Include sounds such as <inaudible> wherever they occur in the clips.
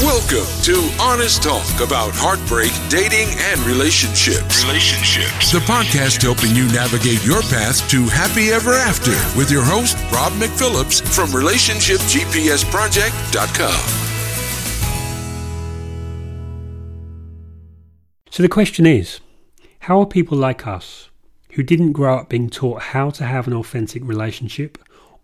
Welcome to Honest Talk about heartbreak, dating, and relationships. Relationships. The podcast helping you navigate your path to happy ever after with your host, Rob McPhillips from RelationshipGPSProject.com. So the question is how are people like us, who didn't grow up being taught how to have an authentic relationship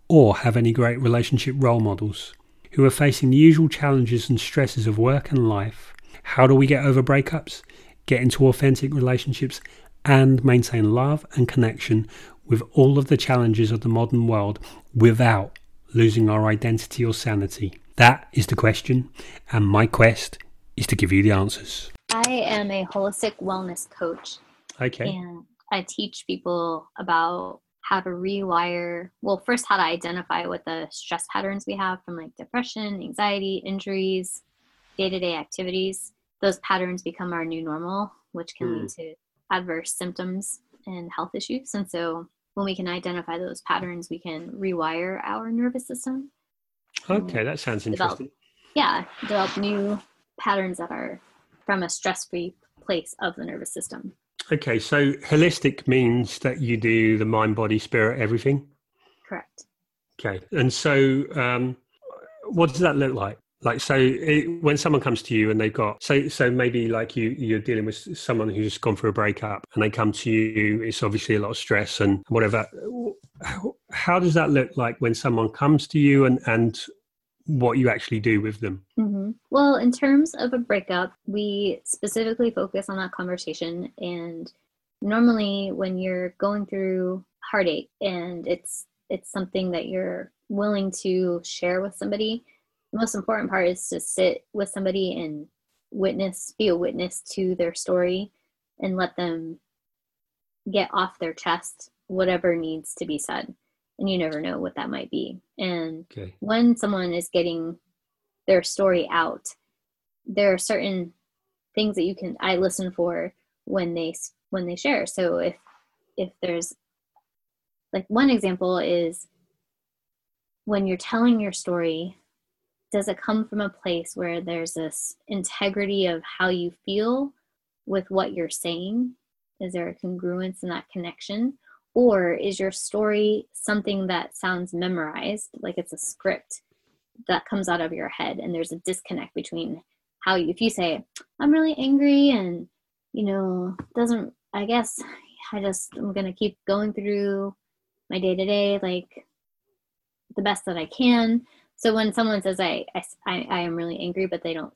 or have any great relationship role models, who are facing the usual challenges and stresses of work and life, how do we get over breakups, get into authentic relationships, and maintain love and connection with all of the challenges of the modern world without losing our identity or sanity? That is the question, and my quest is to give you the answers. I am a holistic wellness coach. Okay. And I teach people about how to rewire, well, first, how to identify what the stress patterns we have from like depression, anxiety, injuries, day to day activities. Those patterns become our new normal, which can mm. lead to adverse symptoms and health issues. And so, when we can identify those patterns, we can rewire our nervous system. Okay, that sounds develop, interesting. Yeah, develop new patterns that are from a stress free place of the nervous system. Okay, so holistic means that you do the mind, body, spirit, everything? Correct. Okay, and so um, what does that look like? Like so, it, when someone comes to you and they've got so so maybe like you you're dealing with someone who's gone through a breakup and they come to you, it's obviously a lot of stress and whatever. How, how does that look like when someone comes to you and and what you actually do with them? Mm-hmm. Well, in terms of a breakup, we specifically focus on that conversation. And normally, when you're going through heartache and it's it's something that you're willing to share with somebody, the most important part is to sit with somebody and witness, be a witness to their story, and let them get off their chest whatever needs to be said and you never know what that might be. And okay. when someone is getting their story out, there are certain things that you can I listen for when they when they share. So if if there's like one example is when you're telling your story, does it come from a place where there's this integrity of how you feel with what you're saying? Is there a congruence in that connection? Or is your story something that sounds memorized, like it's a script that comes out of your head, and there's a disconnect between how you, if you say, I'm really angry and, you know, doesn't, I guess I just, I'm going to keep going through my day to day, like the best that I can. So when someone says, I, I, I am really angry, but they don't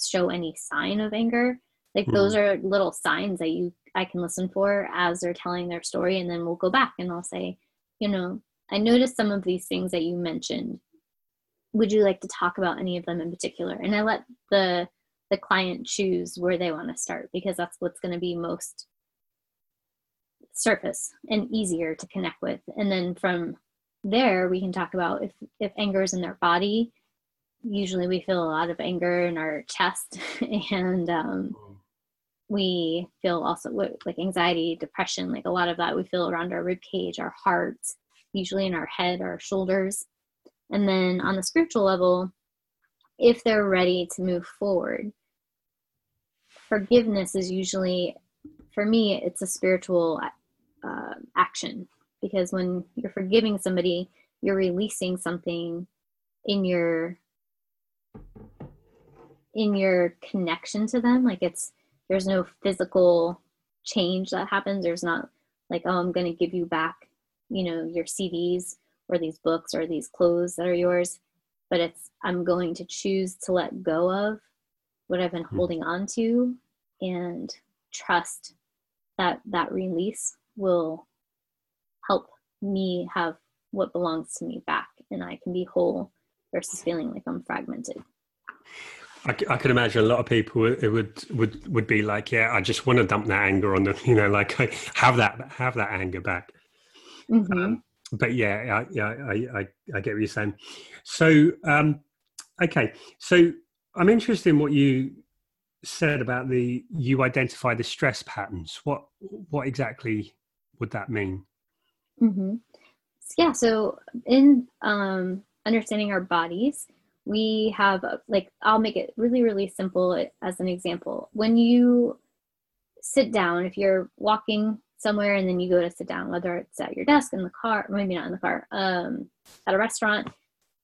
show any sign of anger, like mm. those are little signs that you I can listen for as they're telling their story, and then we'll go back and I'll say, you know, I noticed some of these things that you mentioned. Would you like to talk about any of them in particular? And I let the the client choose where they want to start because that's what's going to be most surface and easier to connect with. And then from there, we can talk about if if anger is in their body. Usually, we feel a lot of anger in our chest, <laughs> and um, we feel also like anxiety, depression, like a lot of that we feel around our rib cage, our heart, usually in our head, our shoulders. And then on the spiritual level, if they're ready to move forward, forgiveness is usually, for me, it's a spiritual uh, action because when you're forgiving somebody, you're releasing something in your in your connection to them like it's there's no physical change that happens. There's not like oh i'm going to give you back you know your cds or these books or these clothes that are yours. But it's i'm going to choose to let go of what i've been mm-hmm. holding on to and trust that that release will help me have what belongs to me back and i can be whole versus feeling like i'm fragmented I, I could imagine a lot of people it would would would be like, yeah, I just want to dump that anger on them, <laughs> you know, like have that have that anger back. Mm-hmm. Um, but yeah, I, yeah, I, I, I get what you're saying. So, um, okay, so I'm interested in what you said about the you identify the stress patterns. What what exactly would that mean? Mm-hmm. Yeah, so in um, understanding our bodies, we have like I'll make it really really simple as an example. When you sit down, if you're walking somewhere and then you go to sit down, whether it's at your desk, in the car, maybe not in the car, um, at a restaurant,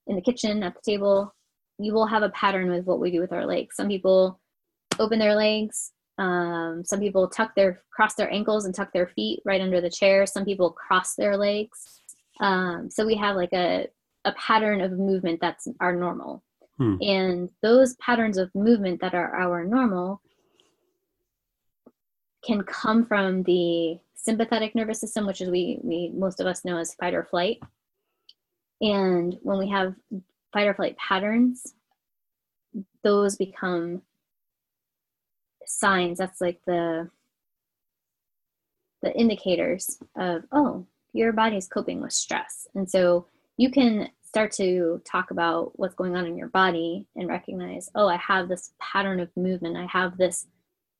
in the kitchen, at the table, you will have a pattern with what we do with our legs. Some people open their legs. Um, some people tuck their cross their ankles and tuck their feet right under the chair. Some people cross their legs. Um, so we have like a a pattern of movement that's our normal. Hmm. And those patterns of movement that are our normal can come from the sympathetic nervous system, which is we, we most of us know as fight or flight. And when we have fight or flight patterns, those become signs. That's like the the indicators of oh, your body is coping with stress. And so you can start to talk about what's going on in your body and recognize, oh, I have this pattern of movement. I have this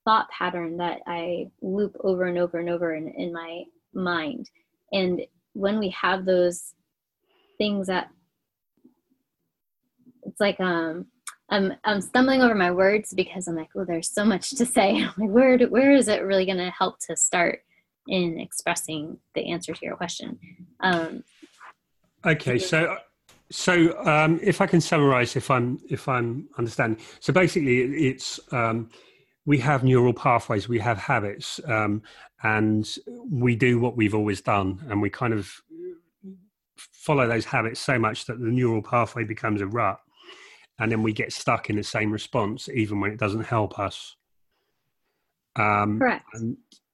thought pattern that I loop over and over and over in, in my mind. And when we have those things that it's like um I'm I'm stumbling over my words because I'm like, oh, there's so much to say. <laughs> I'm like, where do, where is it really going to help to start in expressing the answer to your question? Um, okay, so so um, if I can summarize, if I'm if I'm understanding, so basically it's um, we have neural pathways, we have habits, um, and we do what we've always done, and we kind of follow those habits so much that the neural pathway becomes a rut, and then we get stuck in the same response even when it doesn't help us. Um, Correct.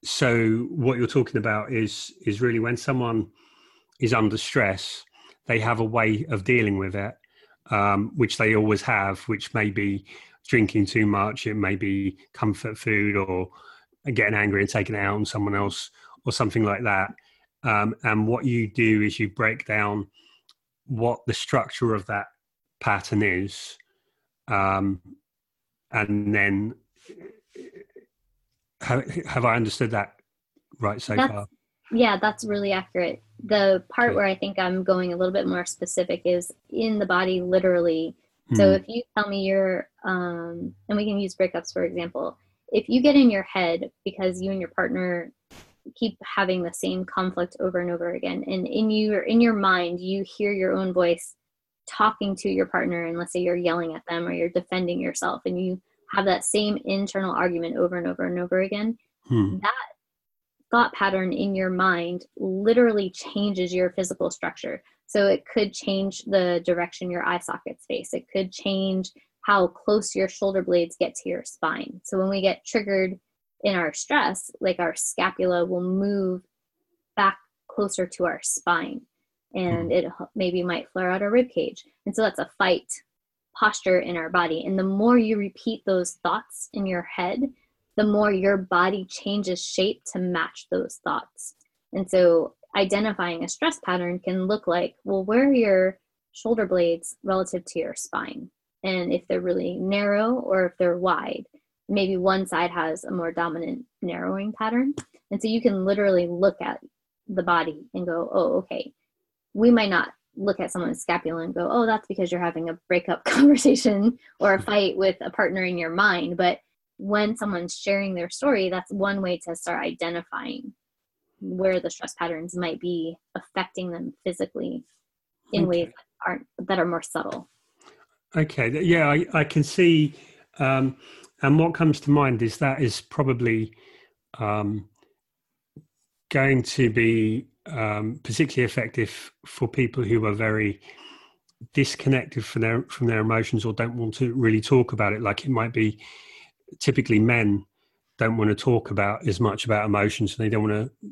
so what you're talking about is is really when someone is under stress they have a way of dealing with it, um, which they always have, which may be drinking too much, it may be comfort food or getting angry and taking it out on someone else or something like that. Um, and what you do is you break down what the structure of that pattern is, um, and then have, have, I understood that right so that's, far? Yeah, that's really accurate the part where I think I'm going a little bit more specific is in the body, literally. Hmm. So if you tell me you're, um, and we can use breakups for example, if you get in your head because you and your partner keep having the same conflict over and over again, and in your in your mind you hear your own voice talking to your partner, and let's say you're yelling at them or you're defending yourself, and you have that same internal argument over and over and over again, hmm. that thought pattern in your mind literally changes your physical structure. So it could change the direction your eye sockets face. It could change how close your shoulder blades get to your spine. So when we get triggered in our stress, like our scapula will move back closer to our spine and hmm. it maybe might flare out our rib cage. And so that's a fight posture in our body. And the more you repeat those thoughts in your head, the more your body changes shape to match those thoughts. And so identifying a stress pattern can look like, well, where are your shoulder blades relative to your spine? And if they're really narrow or if they're wide, maybe one side has a more dominant narrowing pattern. And so you can literally look at the body and go, oh, okay. We might not look at someone's scapula and go, oh, that's because you're having a breakup <laughs> conversation or a fight with a partner in your mind. But when someone's sharing their story, that's one way to start identifying where the stress patterns might be affecting them physically in okay. ways that aren't that are more subtle. Okay, yeah, I, I can see, um, and what comes to mind is that is probably um, going to be um, particularly effective for people who are very disconnected from their from their emotions or don't want to really talk about it. Like it might be typically men don't want to talk about as much about emotions and they don't want to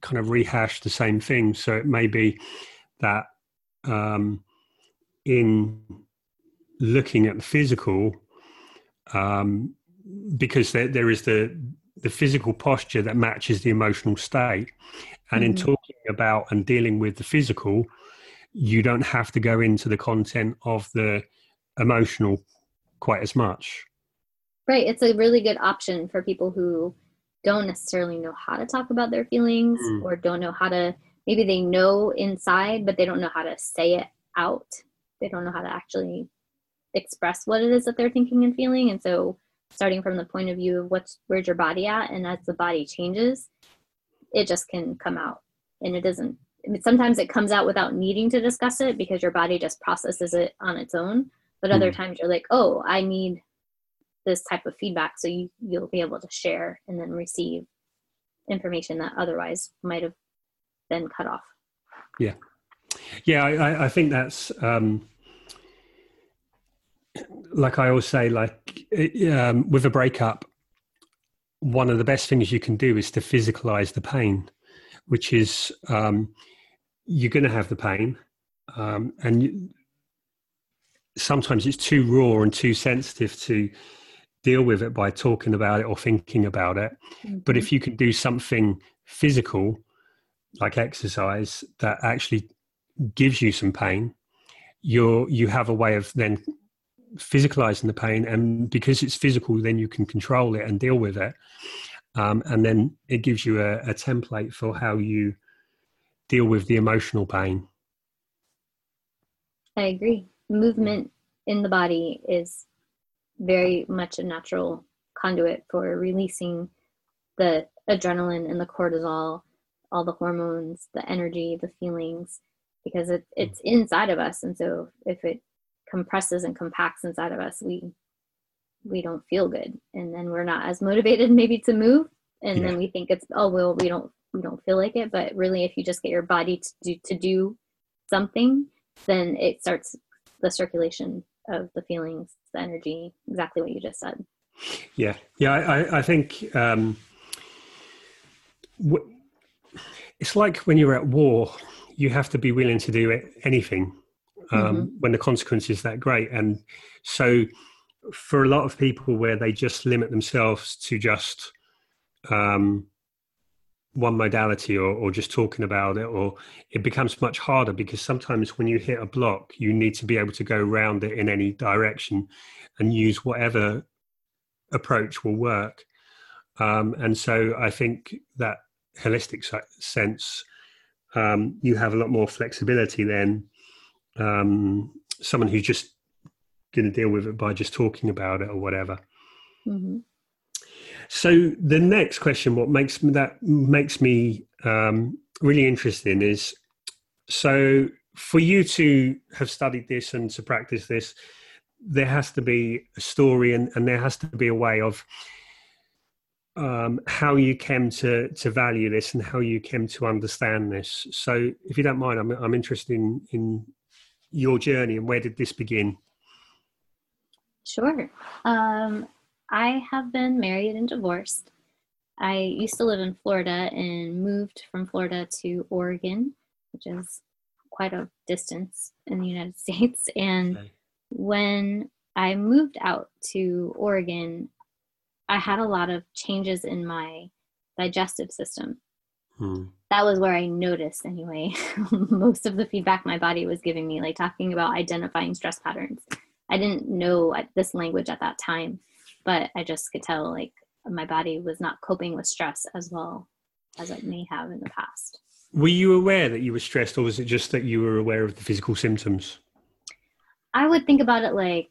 kind of rehash the same thing. So it may be that um, in looking at the physical um, because there, there is the the physical posture that matches the emotional state. And mm-hmm. in talking about and dealing with the physical you don't have to go into the content of the emotional quite as much Right. It's a really good option for people who don't necessarily know how to talk about their feelings mm. or don't know how to, maybe they know inside, but they don't know how to say it out. they don't know how to actually express what it is that they're thinking and feeling and so starting from the point of view of what's where's your body at and as the body changes it just can come out and it doesn't I mean, sometimes it comes out without needing to discuss it because your body just processes it on its own but other mm. times you're like oh i need this type of feedback so you you'll be able to share and then receive information that otherwise might have been cut off. Yeah. Yeah i i think that's um like i always say like um, with a breakup one of the best things you can do is to physicalize the pain which is um, you're going to have the pain um, and you, sometimes it's too raw and too sensitive to deal with it by talking about it or thinking about it. Mm-hmm. But if you can do something physical, like exercise, that actually gives you some pain, you're you have a way of then physicalizing the pain, and because it's physical, then you can control it and deal with it. Um, and then it gives you a, a template for how you deal with the emotional pain. I agree. Movement in the body is very much a natural conduit for releasing the adrenaline and the cortisol, all the hormones, the energy, the feelings, because it, it's inside of us. And so if it compresses and compacts inside of us, we we don't feel good. And then we're not as motivated <laughs> maybe to move. And yeah. then we think it's oh well we don't we don't feel like it. But really if you just get your body to do to do something, then it starts the circulation of the feelings, the energy, exactly what you just said. Yeah, yeah, I, I think um, w- it's like when you're at war, you have to be willing to do it, anything um, mm-hmm. when the consequence is that great. And so, for a lot of people, where they just limit themselves to just um, one modality or, or just talking about it or it becomes much harder because sometimes when you hit a block you need to be able to go around it in any direction and use whatever approach will work um, and so i think that holistic sense um, you have a lot more flexibility than um, someone who's just going to deal with it by just talking about it or whatever mm-hmm. So the next question, what makes that makes me um, really interesting is so for you to have studied this and to practice this, there has to be a story and, and there has to be a way of um, how you came to to value this and how you came to understand this. So, if you don't mind, I'm I'm interested in in your journey and where did this begin? Sure. Um, I have been married and divorced. I used to live in Florida and moved from Florida to Oregon, which is quite a distance in the United <laughs> States. And okay. when I moved out to Oregon, I had a lot of changes in my digestive system. Hmm. That was where I noticed, anyway, <laughs> most of the feedback my body was giving me, like talking about identifying stress patterns. I didn't know this language at that time but I just could tell like my body was not coping with stress as well as it may have in the past. Were you aware that you were stressed, or was it just that you were aware of the physical symptoms? I would think about it like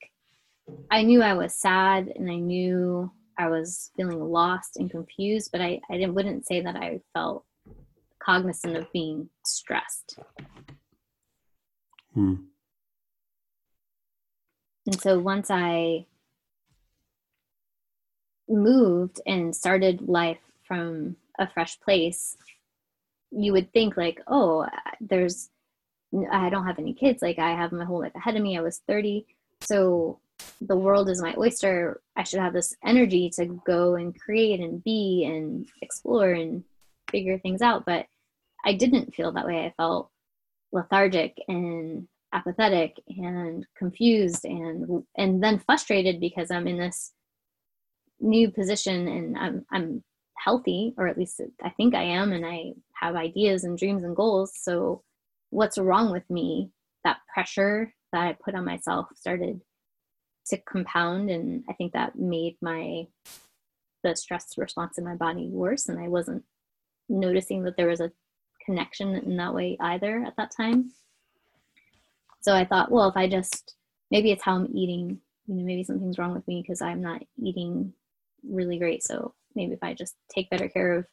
I knew I was sad and I knew I was feeling lost and confused, but I, I didn't, wouldn't say that I felt cognizant of being stressed. Hmm. And so once I moved and started life from a fresh place, you would think like, oh, there's, I don't have any kids. Like I have my whole life ahead of me. I was 30. So the world is my oyster. I should have this energy to go and create and be and explore and figure things out. But I didn't feel that way. I felt lethargic and apathetic and confused and and then frustrated because I'm in this new position and I'm I'm healthy or at least I think I am and I have ideas and dreams and goals. So what's wrong with me? That pressure that I put on myself started to compound and I think that made my the stress response in my body worse and I wasn't noticing that there was a connection in that way either at that time. So I thought, well, if I just maybe it's how I'm eating, you know, maybe something's wrong with me because I'm not eating really great. So maybe if I just take better care of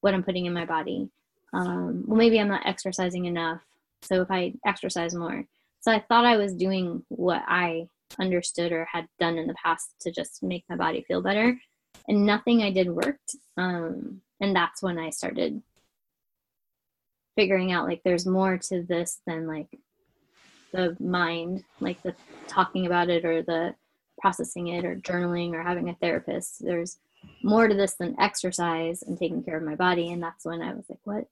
what I'm putting in my body, um, well, maybe I'm not exercising enough. So if I exercise more, so I thought I was doing what I understood or had done in the past to just make my body feel better, and nothing I did worked. Um, and that's when I started figuring out like there's more to this than like the mind, like the talking about it or the processing it or journaling or having a therapist. There's more to this than exercise and taking care of my body. And that's when I was like, what,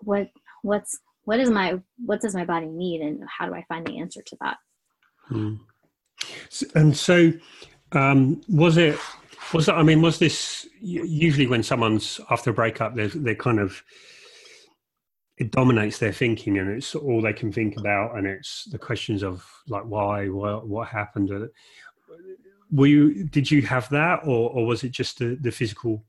what, what's, what is my, what does my body need? And how do I find the answer to that? Hmm. And so, um, was it, was that, I mean, was this usually when someone's after a breakup, they're, they're kind of, it dominates their thinking and it's all they can think about and it's the questions of like why what, what happened were you did you have that or, or was it just the, the physical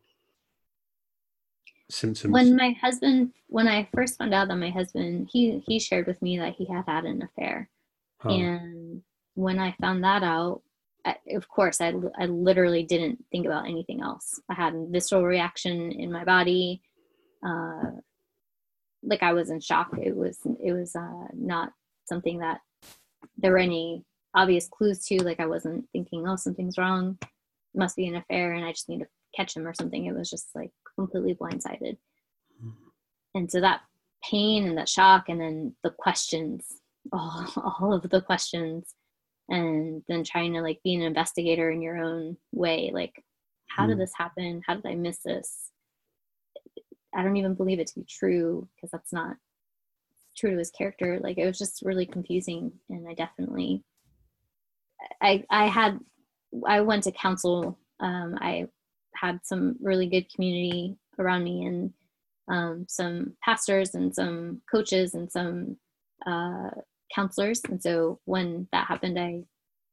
symptoms? When my husband when i first found out that my husband he he shared with me that he had had an affair. Oh. and when i found that out I, of course I, I literally didn't think about anything else. I had a visceral reaction in my body uh, like I was in shock. It was it was uh, not something that there were any obvious clues to. Like I wasn't thinking, oh, something's wrong, it must be an affair, and I just need to catch him or something. It was just like completely blindsided. Mm-hmm. And so that pain and that shock, and then the questions, <laughs> all all of the questions, and then trying to like be an investigator in your own way, like how mm. did this happen? How did I miss this? I don't even believe it to be true because that's not true to his character. Like it was just really confusing, and I definitely, I I had, I went to counsel. Um, I had some really good community around me, and um, some pastors and some coaches and some uh, counselors. And so when that happened, I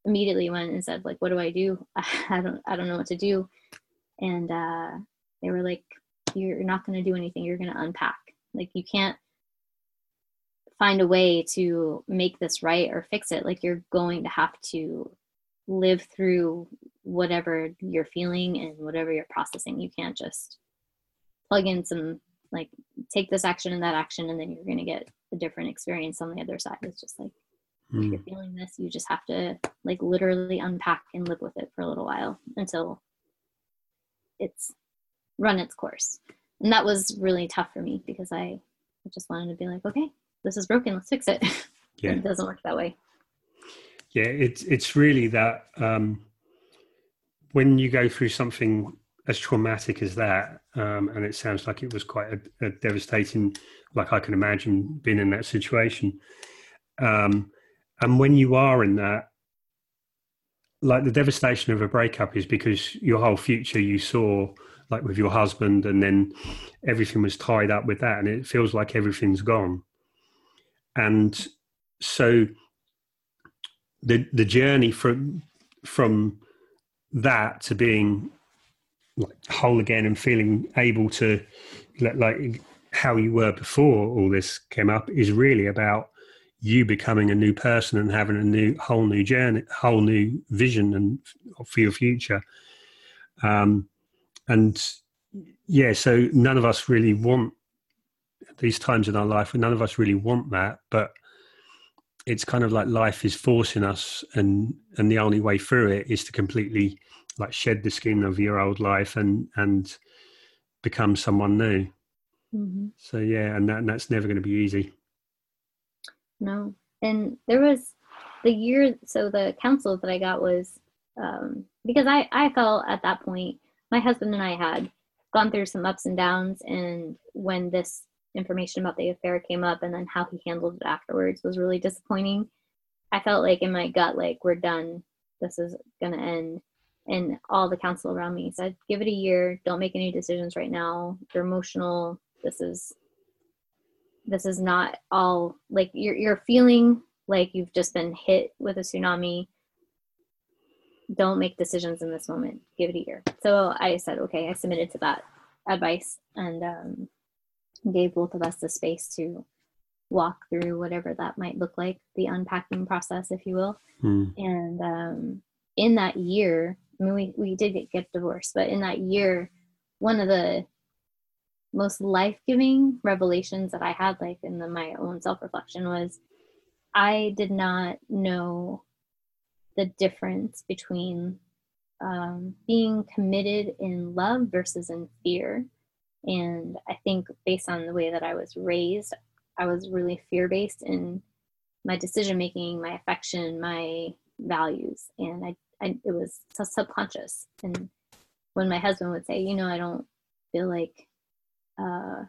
immediately went and said, like, what do I do? <laughs> I don't I don't know what to do. And uh, they were like, you're not going to do anything you're going to unpack like you can't find a way to make this right or fix it like you're going to have to live through whatever you're feeling and whatever you're processing you can't just plug in some like take this action and that action and then you're going to get a different experience on the other side it's just like mm. if you're hmm. feeling this you just have to like literally unpack and live with it for a little while until it's run its course. And that was really tough for me because I just wanted to be like, okay, this is broken, let's fix it. <laughs> Yeah. it doesn't work that way. Yeah, it's it's really that um, when you go through something as traumatic as that, um, and it sounds like it was quite a, a, devastating, like I can imagine being in that situation. Um, and when you are in that, like the devastation of a breakup is because your whole future you saw like with your husband, and then everything was tied up with that, and it feels like everything's gone. And so the the journey from from that to being like whole again and feeling able to like how you were before all this came up is really about you becoming a new person and having a new whole new journey whole new vision and for your future um, and yeah, so none of us really want these times in our life. and None of us really want that, but it's kind of like life is forcing us, and and the only way through it is to completely like shed the skin of your old life and and become someone new. Mm-hmm. So yeah, and that and that's never going to be easy. No, and there was the year. So the counsel that I got was um, because I I felt at that point my husband and I had gone through some ups and downs, and when this information about the affair came up and then how he handled it afterwards was really disappointing. I felt like in my gut, like, we're done. This is going to end. And all the counsel around me said, give it a year. Don't make any decisions right now. You're emotional. This is this is not all like you're you're feeling like you've just been hit with a tsunami don't make decisions in this moment give it a year so i said okay i submitted to that advice and um, gave both of us the space to walk through whatever that might look like, the unpacking process, if you will. Mm. And um, in that year, I mean, we, we did get, get divorced, but in that year, one of the most life-giving revelations that I had, like in the, my own self-reflection, was I did not know the difference between um, being committed in love versus in fear. And I think based on the way that I was raised, I was really fear based in my decision making, my affection, my values, and I, I it was subconscious. And when my husband would say, you know, I don't feel like uh,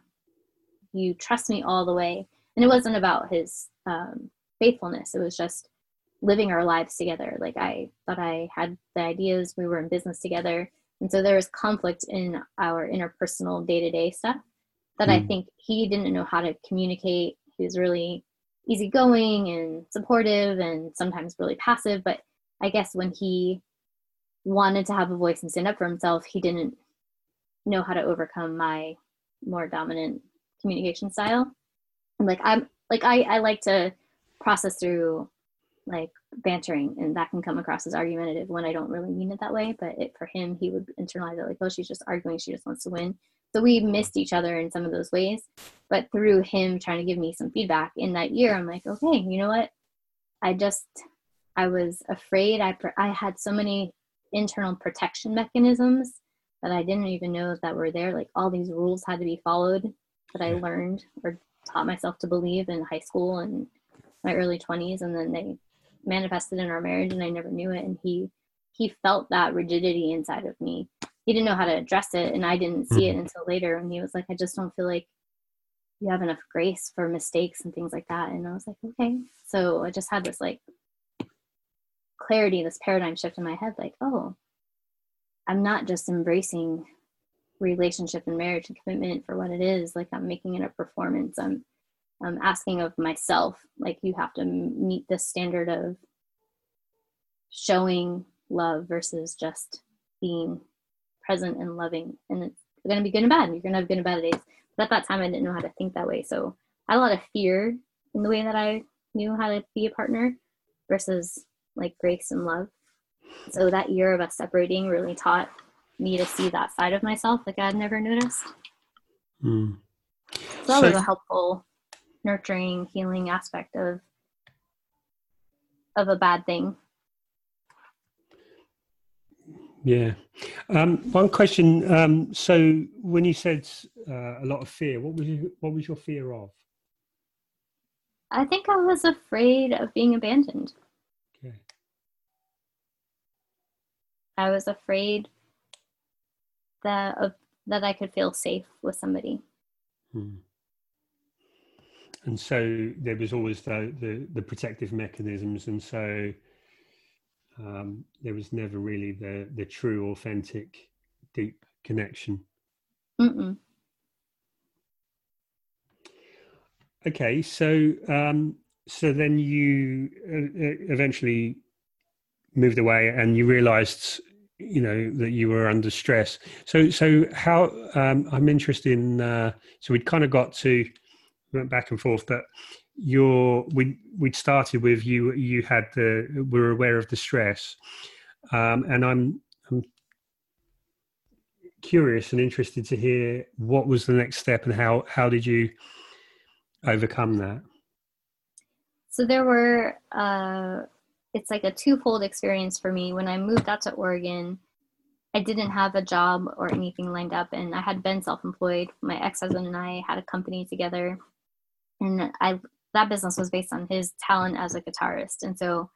you trust me all the way, and it wasn't about his um, faithfulness. It was just living our lives together. Like I thought I had the ideas, we were in business together. And so there was conflict in our interpersonal day to day stuff that mm. I hmm. think he didn't know how to communicate. He was really easygoing and supportive and sometimes really passive. But I guess when he wanted to have a voice and stand up for himself, he didn't know how to overcome my more dominant communication style. like I'm like I, I like to process through like bantering and that can come across as argumentative when I don't really mean it that way. But it, for him, he would internalize it like, oh, she's just arguing. She just wants to win. So we missed each other in some of those ways. But through him trying to give me some feedback in that year, I'm like, okay, you know what? I just, I was afraid. I, I had so many internal protection mechanisms that I didn't even know that were there. Like all these rules had to be followed that I learned or taught myself to believe in high school and my early 20s. And then they manifested in our marriage and I never knew it. And he he felt that rigidity inside of me. He didn't know how to address it and I didn't see mm-hmm. it until later and he was like, I just don't feel like you have enough grace for mistakes and things like that. And I was like, okay. So I just had this like clarity, this paradigm shift in my head, like, oh, I'm not just embracing relationship and marriage and commitment for what it is. Like I'm making it a performance. I'm um, asking of myself like you have to meet the standard of showing love versus just being present and loving. And it's going to be good and bad. You're going to have good and bad days. But at that time i didn't know how to think that way. So i had a lot of fear in the way that i knew how to be a partner versus like grace and love. So that year of us separating really taught me to see that side of myself like i had never noticed. Mm. so that so, was a helpful nurturing healing aspect of of a bad thing. Yeah. Um, one question um, so when you said uh, a lot of fear what was you, what was your fear of? I think i was afraid of being abandoned. Okay. I was afraid that of, that i could feel safe with somebody. Hmm and so there was always the the, the protective mechanisms, and so um, there was never really the the true, authentic, deep connection. Mm-mm. Okay, so um, so then you uh, uh eventually moved away, and you realised, you know, that you were under stress. So so how um, I'm interested in. Uh, so we'd kind of got to went back and forth, but you're we we'd started with you you had the were aware of the stress. Um, and I'm I'm curious and interested to hear what was the next step and how how did you overcome that? So there were uh it's like a twofold experience for me. When I moved out to Oregon I didn't have a job or anything lined up and I had been self-employed. My ex-husband and I had a company together and I that business was based on his talent as a guitarist. And so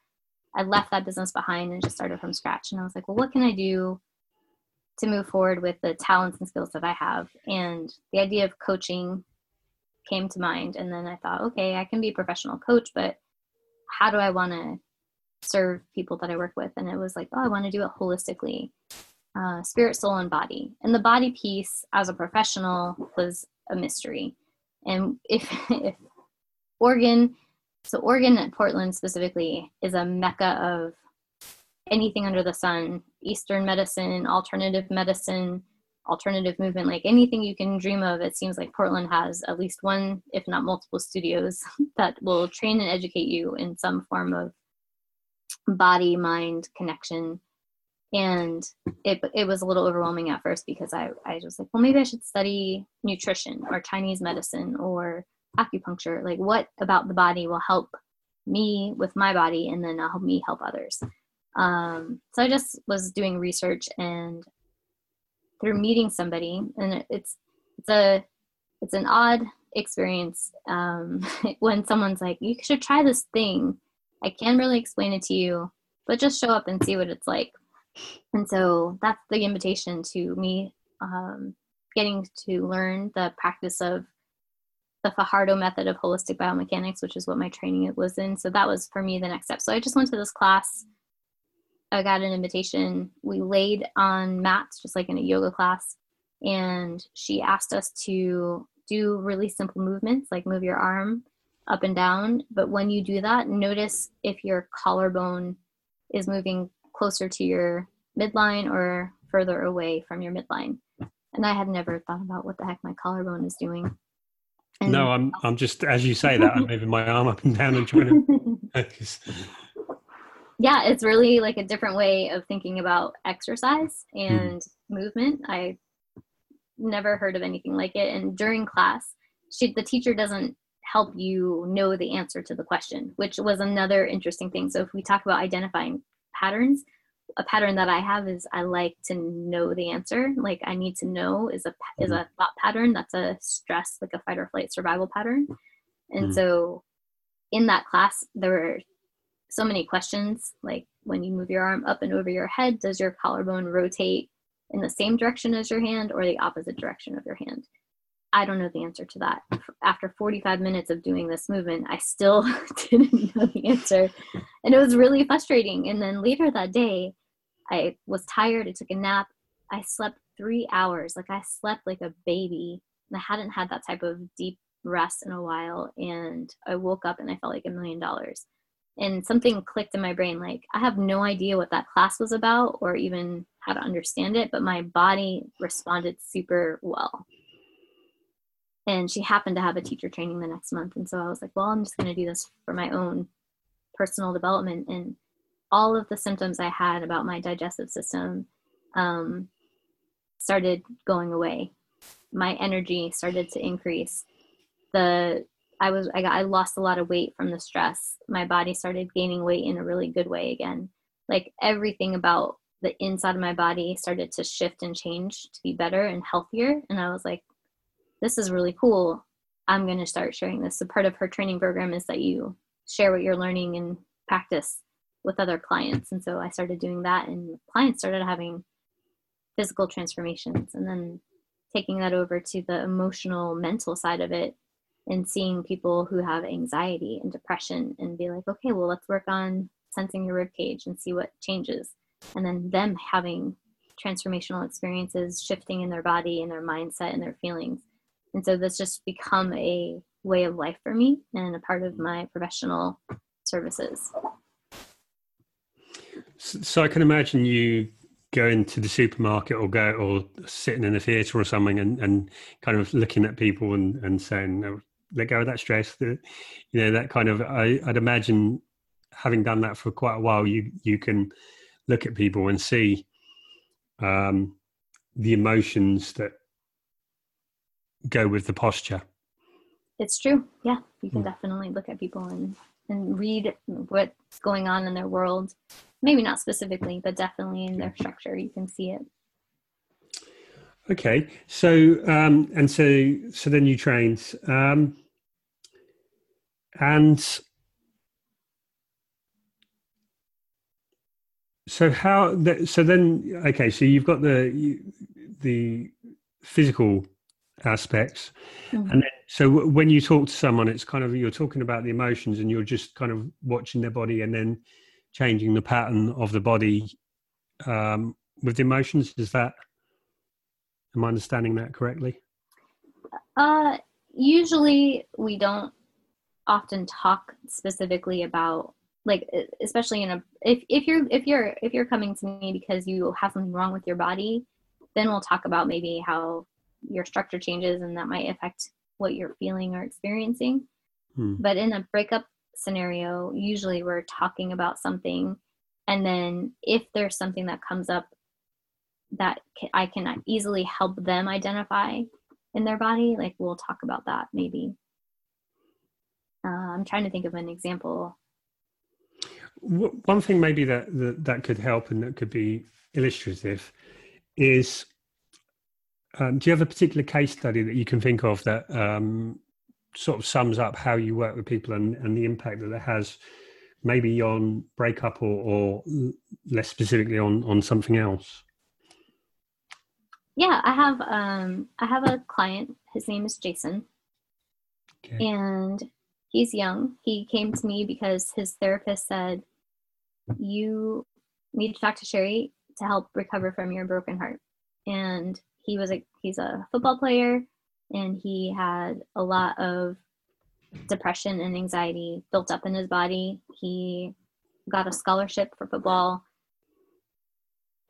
I left that business behind and just started from scratch. And I was like, well, what can I do to move forward with the talents and skills that I have? And the idea of coaching came to mind. And then I thought, okay, I can be a professional coach, but how do I want to serve people that I work with? And it was like, oh, I want to do it holistically. Uh, spirit, soul, and body. And the body piece as a professional was a mystery. And if, <laughs> if Oregon, so Oregon and Portland specifically is a mecca of anything under the sun Eastern medicine, alternative medicine, alternative movement, like anything you can dream of. It seems like Portland has at least one, if not multiple studios <laughs> that will train and educate you in some form of body mind connection and it it was a little overwhelming at first because I I was like, well, maybe I should study nutrition or Chinese medicine or acupuncture. Like, what about the body will help me with my body, and then help me help others. Um, so I just was doing research and through meeting somebody, and it's it's a it's an odd experience um, <laughs> when someone's like, you should try this thing. I can't really explain it to you, but just show up and see what it's like and so that's the invitation to me um, getting to learn the practice of the Fajardo method of holistic biomechanics, which is what my training was in. So that was for me the next step. So I just went to this class. I got an invitation. We laid on mats, just like in a yoga class. And she asked us to do really simple movements, like move your arm up and down. But when you do that, notice if your collarbone is moving closer to your midline or further away from your midline. And I had never thought about what the heck my collarbone is doing. And no, I'm I'm just as you say that I'm moving my arm up and down and trying to <laughs> focus. Yeah, it's really like a different way of thinking about exercise hmm. and movement. I never heard of anything like it. And during class, she the teacher doesn't help you know the answer to the question, which was another interesting thing. So if we talk about identifying patterns a pattern that i have is i like to know the answer like i need to know is a is mm-hmm. a thought pattern that's a stress like a fight or flight survival pattern and mm. so in that class there were so many questions like when you move your arm up and over your head does your collarbone rotate in the same direction as your hand or the opposite direction of your hand I don't know the answer to that. After 45 minutes of doing this movement, I still <laughs> didn't know the answer. And it was really frustrating. And then later that day, I was tired. I took a nap. I slept three hours. Like I slept like a baby. I hadn't had that type of deep rest in a while. And I woke up and I felt like a million dollars. And something clicked in my brain like, I have no idea what that class was about or even how to understand it, but my body responded super well and she happened to have a teacher training the next month. And so i was like well i'm just going to do this for my own personal development. And all of the symptoms i had about my digestive system um, started going away. My energy started to increase. The i was I, got, I lost a lot of weight from the stress. My body started gaining weight in a really good way again. Like everything about the inside of my body started to shift and change to be better and healthier. And i was like this is really cool. I'm going to start sharing this. So part of her training program is that you share what you're learning and practice with other clients. And so I started doing that, and clients started having physical transformations, and then taking that over to the emotional, mental side of it, and seeing people who have anxiety and depression, and be like, okay, well, let's work on sensing your rib cage and see what changes. And then them having transformational experiences, shifting in their body and their mindset and their feelings and so this just become a way of life for me and a part of my professional services. So I can imagine you going to the supermarket or go or sitting in a theatre or something and, and kind of looking at people and, and saying, oh, let go of that stress. That, you know, that kind of, I, I'd imagine having done that for quite a while, you, you can look at people and see um, the emotions that go with the posture. It's true. Yeah, you can mm. definitely look at people and and read what's going on in their world. Maybe not specifically, but definitely in their structure, you can see it. Okay, so um, and so so then you trained, um, and so how? So then, okay, so you've got the the physical aspects. Mm-hmm. and then, so when you talk to someone it's kind of you're talking about the emotions and you're just kind of watching their body and then changing the pattern of the body um, with the emotions. Is that am i understanding that correctly? Uh usually we don't often talk specifically about like especially in a if, if you're if you're if you're coming to me because you have something wrong with your body then we'll talk about maybe how your structure changes and that might affect what you're feeling or experiencing. Hmm. But in a breakup scenario, usually we're talking about something. And then if there's something that comes up that I can easily help them identify in their body, like we'll talk about that maybe. Uh, I'm trying to think of an example. One thing maybe that, that, that could help and that could be illustrative is um, do you have a particular case study that you can think of that um, sort of sums up how you work with people and, and the impact that it has maybe on breakup or, or less specifically on, on something else? Yeah, I have um, I have a client. His name is Jason, okay. and he's young. He came to me because his therapist said, "You need to talk to Cheri to help recover from your broken heart." And he was a he's a football player and he had a lot of depression and anxiety built up in his body. He got a scholarship for football.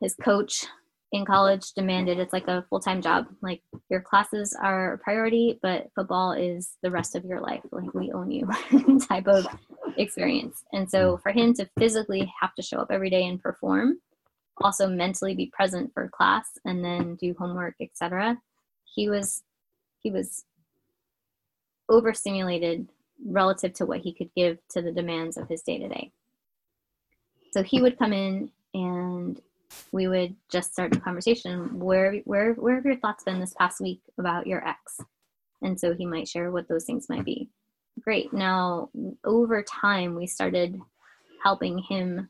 His coach in college demanded it's like a full-time job. Like your classes are a priority, but football is the rest of your life. Like we own you <laughs> type of experience. And so for him to physically have to show up every day and perform also mentally be present for class and then do homework etc he was he was overstimulated relative to what he could give to the demands of his day to day so he would come in and we would just start the conversation where where where have your thoughts been this past week about your ex? And so he might share what those things might be. Great. Now over time we started helping him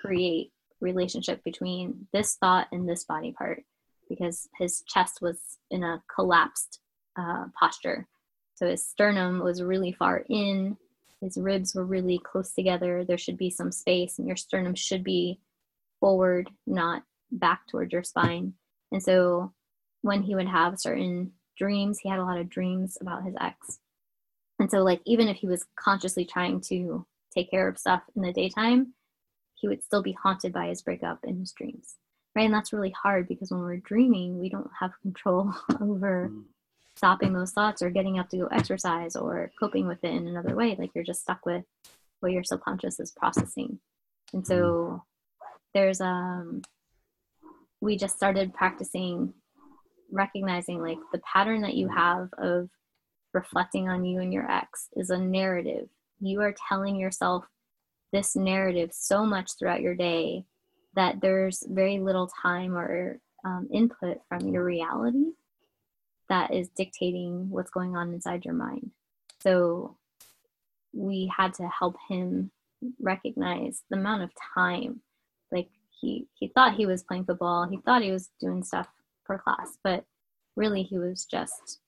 create relationship between this thought and this body part because his chest was in a collapsed uh, posture. So his sternum was really far in, his ribs were really close together. There should be some space, and your sternum should be forward, not back towards your spine. And so when he would have certain dreams, he had a lot of dreams about his ex. And so, like, even if he was consciously trying to take care of stuff in the daytime, he would still be haunted by his breakup in his dreams. Right? And that's really hard because when we're dreaming we don't have <laughs> control over mm. stopping those thoughts or getting up to go exercise or coping with it in another way. Like you're just stuck with what your subconscious is processing. And so mm. there's um we just started practicing recognizing like the pattern that you have of reflecting on you and your ex is a narrative. You are telling yourself this narrative so much throughout your day that there's very little time or um, input from your reality that is dictating what's going on inside your mind. So we had to help him recognize the amount of time like he he thought he was playing football he thought he was doing stuff for class but really he was just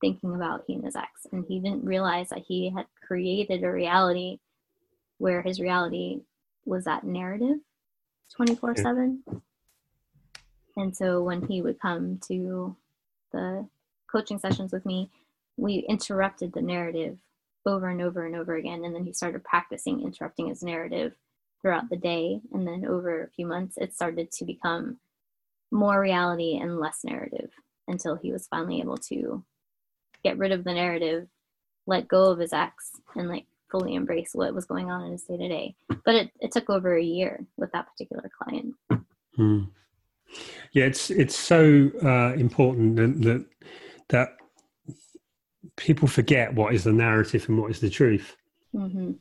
thinking about he and his ex and he didn't realize that he had created a reality where his reality was that narrative 24 7 and so when he would come to the coaching sessions with me we interrupted the narrative over and over and over again. And then he started practicing interrupting his narrative throughout the day. And then over a few months it started to become more reality and less narrative until he was finally able to get rid of the narrative let go of his ex and like fully embrace what was going on in his day to day. But it, it took over a year with that particular client. Hmm. Yeah, it's it's so uh, important that, that that people forget what is the narrative and what is the truth. Mm-hmm.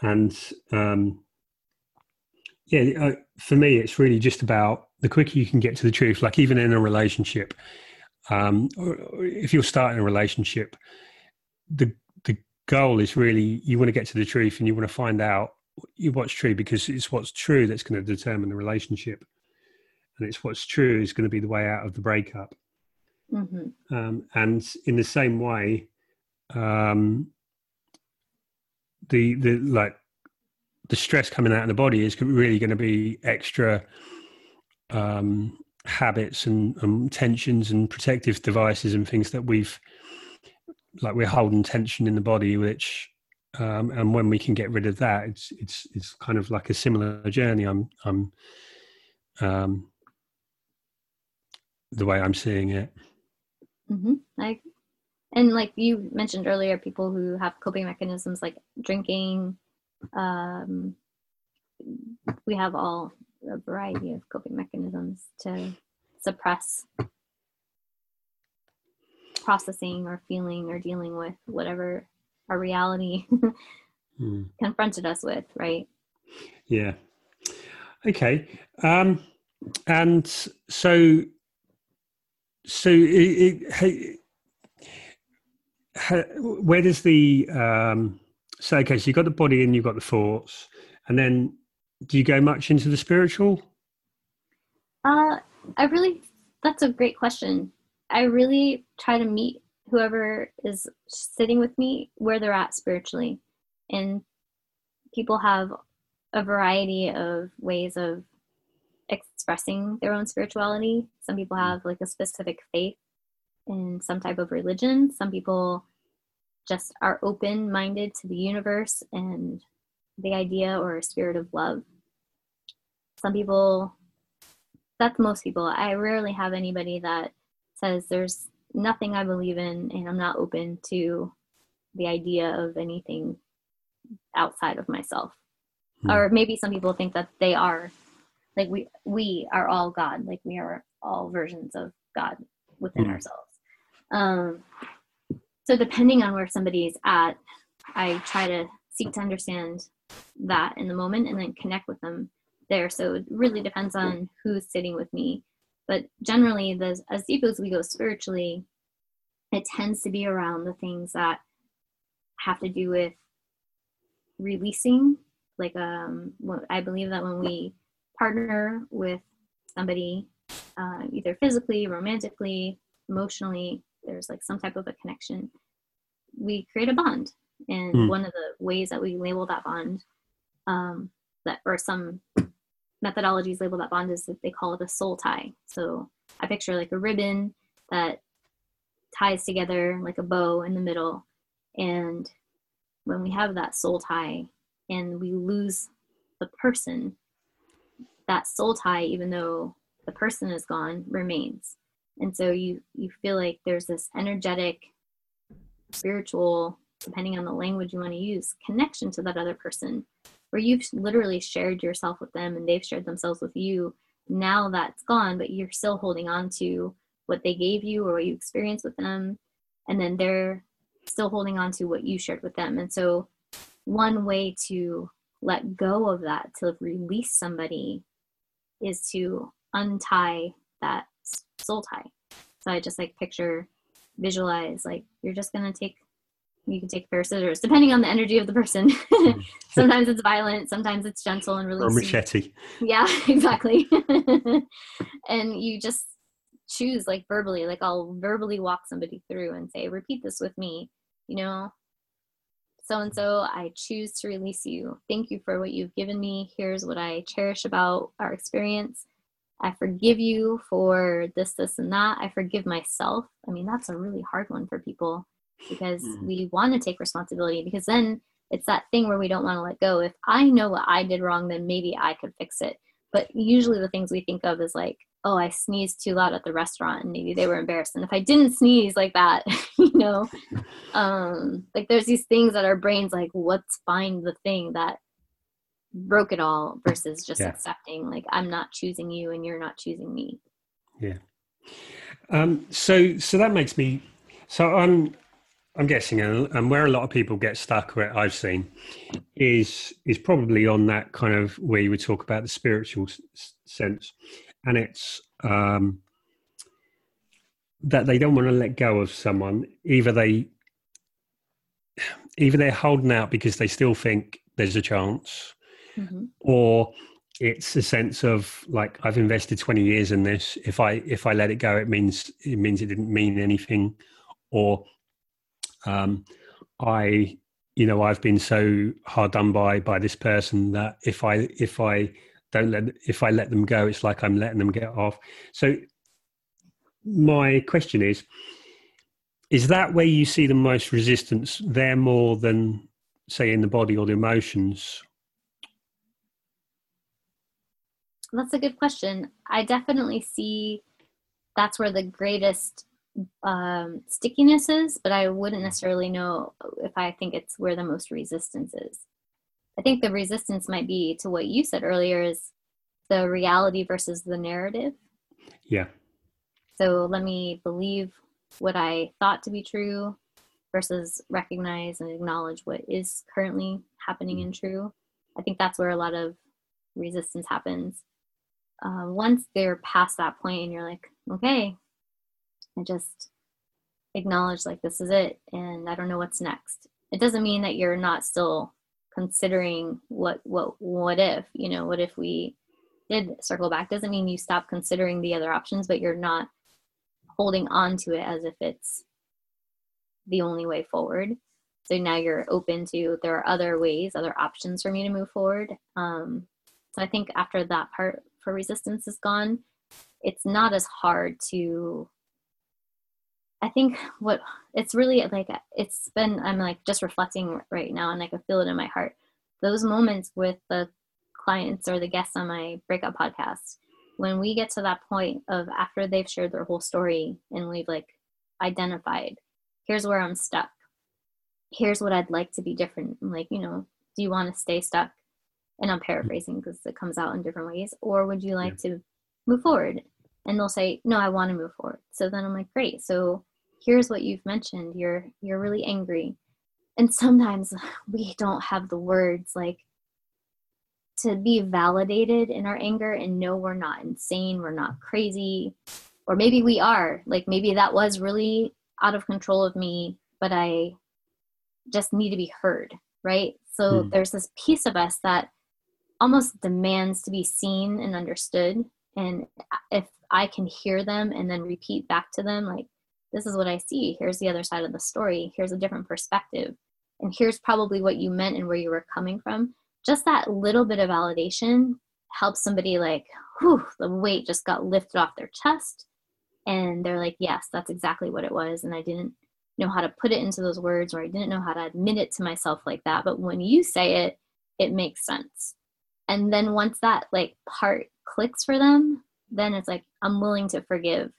And um, yeah, uh, for me, it's really just about the quicker you can get to the truth. Like even in a relationship, um, if you're starting a relationship, the goal is really you want to get to the truth and you want to find out what's true because it's what's true that's going to determine the relationship and it's what's true is going to be the way out of the breakup mm-hmm. um, and in the same way um, the the like the stress coming out of the body is really going to be extra um, habits and, and tensions and protective devices and things that we've like we're holding tension in the body, which um, and when we can get rid of that, it's it's it's kind of like a similar journey. I'm I'm um, the way I'm seeing it. Mm-hmm. Like, and like you mentioned earlier, people who have coping mechanisms like drinking, um, we have all a variety of coping mechanisms to suppress processing or feeling or dealing with whatever our reality <laughs> mm. confronted us with, right? Yeah. Okay. Um, and so, so it, it, where does the um, so okay? So you've got the body and you've got the thoughts, and then do you go much into the spiritual? Uh, I really that's a great question. I really try to meet whoever is sitting with me where they're at spiritually, and people have a variety of ways of expressing their own spirituality. Some people have like a specific faith in some type of religion. Some people just are open minded to the universe and the idea or spirit of love. Some people, that's most people. I rarely have anybody that says there's nothing I believe in and I'm not open to the idea of anything outside of myself. Hmm. Or maybe some people think that they are like we we are all God, like we are all versions of God within hmm. ourselves. Um so depending on where somebody is at, I try to seek to understand that in the moment and then connect with them there. So it really depends on who's sitting with me. But generally, the, as deep as we go spiritually, it tends to be around the things that have to do with releasing. Like, um, I believe that when we partner with somebody, uh, either physically, romantically, emotionally, there's like some type of a connection, we create a bond. And mm. one of the ways that we label that bond, um, that or some methodologies label that bond is that they call it a soul tie. So I picture like a ribbon that ties together like a bow in the middle. And when we have that soul tie and we lose the person, that soul tie, even though the person is gone, remains. And so you you feel like there's this energetic, spiritual, depending on the language you want to use, connection to that other person where you've literally shared yourself with them and they've shared themselves with you. Now that's gone, but you're still holding on to what they gave you or what you experienced with them. And then they're still holding on to what you shared with them. And so, one way to let go of that, to release somebody, is to untie that soul tie. So I just like picture, visualize, like you're just to take you can take a pair of scissors depending on the energy of the person. Mm. <laughs> sometimes it's violent sometimes it's gentle and really or machete. Yeah <laughs> exactly. <laughs> And you just choose like verbally like i'll verbally walk somebody through and say repeat this with me. You know so and so i choose to release you. Thank you for what you've given me. Here's what i cherish about our experience. I forgive you for this this and that. I forgive myself. I mean that's a really hard one for people because mm-hmm. we want to take responsibility because then it's that thing where we don't want to let go. If I know what I did wrong, then maybe I could fix it. But usually the things we think of is like, oh, I sneezed too loud at the restaurant and maybe they were embarrassed. And if I didn't sneeze like that, <laughs> you know, <laughs> um, like there's these things that our brains like, let's find the thing that broke it all versus just yeah. accepting like I'm not choosing you and you're not choosing me. Yeah. Um, so so that makes me so I'm I'm guessing, and where a lot of people get stuck, where I've seen, is is probably on that kind of where you would talk about the spiritual sense, and it's um, that they don't want to let go of someone. Either they, either they're holding out because they still think there's a chance, mm-hmm. or it's a sense of like I've invested 20 years in this. If I if I let it go, it means it means it didn't mean anything, or um, I, you know, I've been so hard done by by this person that if I if I don't let if I let them go, it's like I'm letting them get off. So my question is is that where you see the most resistance there more than say in the body or the emotions that's a good question i definitely see that's where the greatest um, stickiness is, but I wouldn't necessarily know if I think it's where the most resistance is. I think the resistance might be to what you said earlier is the reality versus the narrative. Yeah. So let me believe what I thought to be true versus recognize and acknowledge what is currently happening and true. I think that's where a lot of resistance happens. Uh, once they're past that point and you're like, okay, I just acknowledge like this is it and I don't know what's next. It doesn't mean that you're not still considering what what what if, you know, what if we did circle back doesn't mean you stop considering the other options, but you're not holding on to it as if it's the only way forward. So now you're open to there are other ways, other options for me to move forward. Um, so I think after that part for resistance is gone, it's not as hard to. I think what it's really like it's been I'm like just reflecting right now and I can feel it in my heart. Those moments with the clients or the guests on my breakup podcast when we get to that point of after they've shared their whole story and we've like identified here's where i'm stuck. Here's what i'd like to be different. I'm like you know do you want to stay stuck? And i'm paraphrasing because it comes out in different ways. Or would you like yeah. to move forward? And they'll say no i want to move forward. So then i'm like great. So here's what you've mentioned you're you're really angry and sometimes <laughs> we don't have the words like to be validated in our anger and know we're not insane, we're not crazy, or maybe we are. Like maybe that was really out of control of me, but I just need to be heard, right? So hmm. there's this piece of us that almost demands to be seen and understood. And if I can hear them and then repeat back to them, like, this is what I see. Here's the other side of the story. Here's a different perspective. And here's probably what you meant and where you were coming from just that little bit of validation helps somebody like, whew, the weight just got lifted off their chest. And they're like, yes, that's exactly what it was. And I didn't know how to put it into those words or I didn't know how to admit it to myself like that. But when you say it, it makes sense. And then once that like part clicks for them, then it's like, I'm willing to forgive.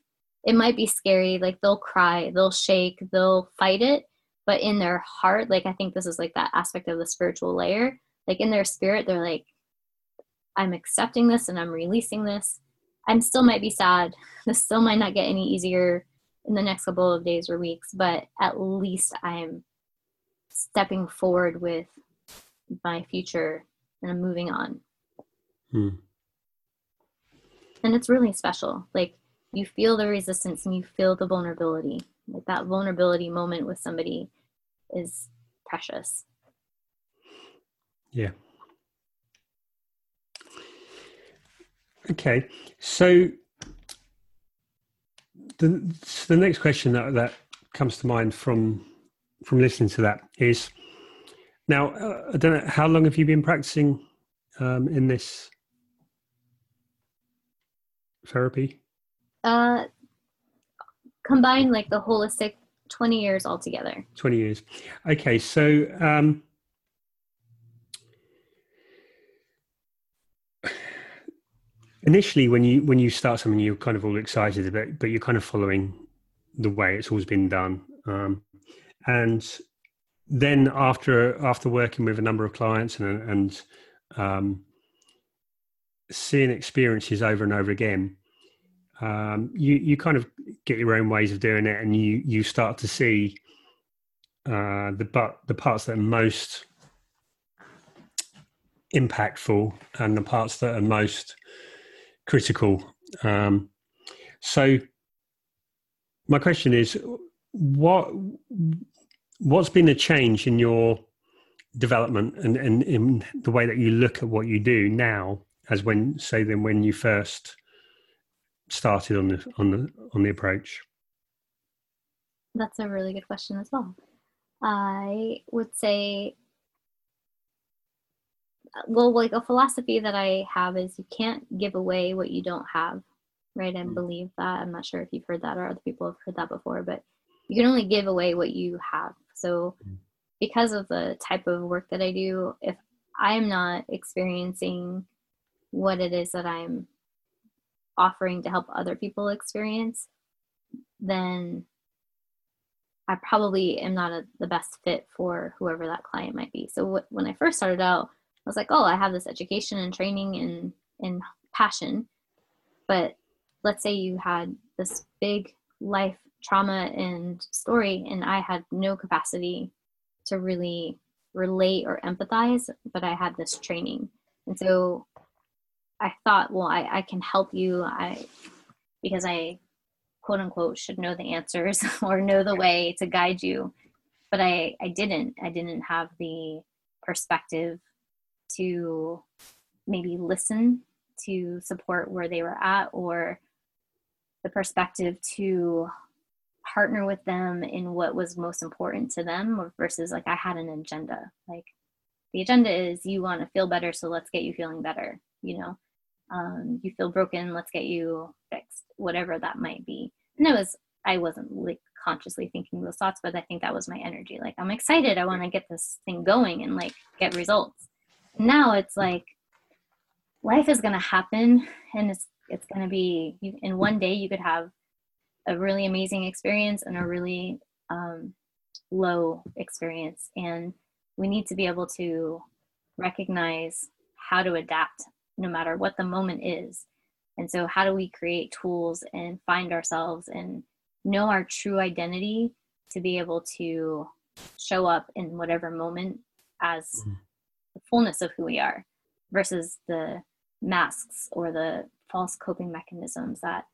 It might be scary, like they'll cry, they'll shake, they'll fight it, but in their heart, like I think this is like that aspect of the spiritual layer, like in their spirit they're like i'm accepting this and i'm releasing this. I'm still might be sad. This still might not get any easier in the next couple of days or weeks but at least i'm stepping forward with my future and i'm moving on. Hmm. and it's really special. Like you feel the resistance and you feel the vulnerability like that vulnerability moment with somebody is precious yeah. Okay, so the the next question that that comes to mind from from listening to that is now uh, I don't know how long have you been practicing um, in this therapy? Uh, combined like the holistic, twenty years altogether. Twenty years. Okay, so um, initially when you when you start something you're kind of all excited about but you're kind of following the way it's always been done um, and then after after working with a number of clients and and um, seeing experiences over and over again um, you you kind of get your own ways of doing it and you you start to see uh, the but the parts that are most impactful and the parts that are most critical. Um, so, my question is, what what's been the change in your development and, and in the way that you look at what you do now, as when say then when you first started on the on the on the approach? That's a really good question as well. I would say well like a philosophy that i have is you can't give away what you don't have right and mm. believe that i'm not sure if you've heard that or other people have heard that before but you can only give away what you have so mm. because of the type of work that i do if i'm not experiencing what it is that i'm offering to help other people experience, then I probably am not a, the best fit for whoever that client might be. So wh- when I first started out, I was like, oh, I have this education and training and, and passion. But let's say you had this big life trauma and story, and I had no capacity to really relate or empathize, but I had this training. And so I thought, well, I, I can help you. I because I quote unquote should know the answers <laughs> or know the way to guide you. But I, I didn't. I didn't have the perspective to maybe listen to support where they were at or the perspective to partner with them in what was most important to them versus like I had an agenda. Like the agenda is you want to feel better, so let's get you feeling better, you know. Um, you feel broken, let's get you fixed, whatever that might be. And it was I wasn't like consciously thinking those thoughts, but I think that was my energy. Like I'm excited, I want to get this thing going and like get results. Now it's like life is gonna happen and it's it's gonna be in one day you could have a really amazing experience and a really um, low experience. And we need to be able to recognize how to adapt no matter what the moment is. And so, how do we create tools and find ourselves and know our true identity to be able to show up in whatever moment as mm-hmm. the fullness of who we are versus the masks or the false coping mechanisms that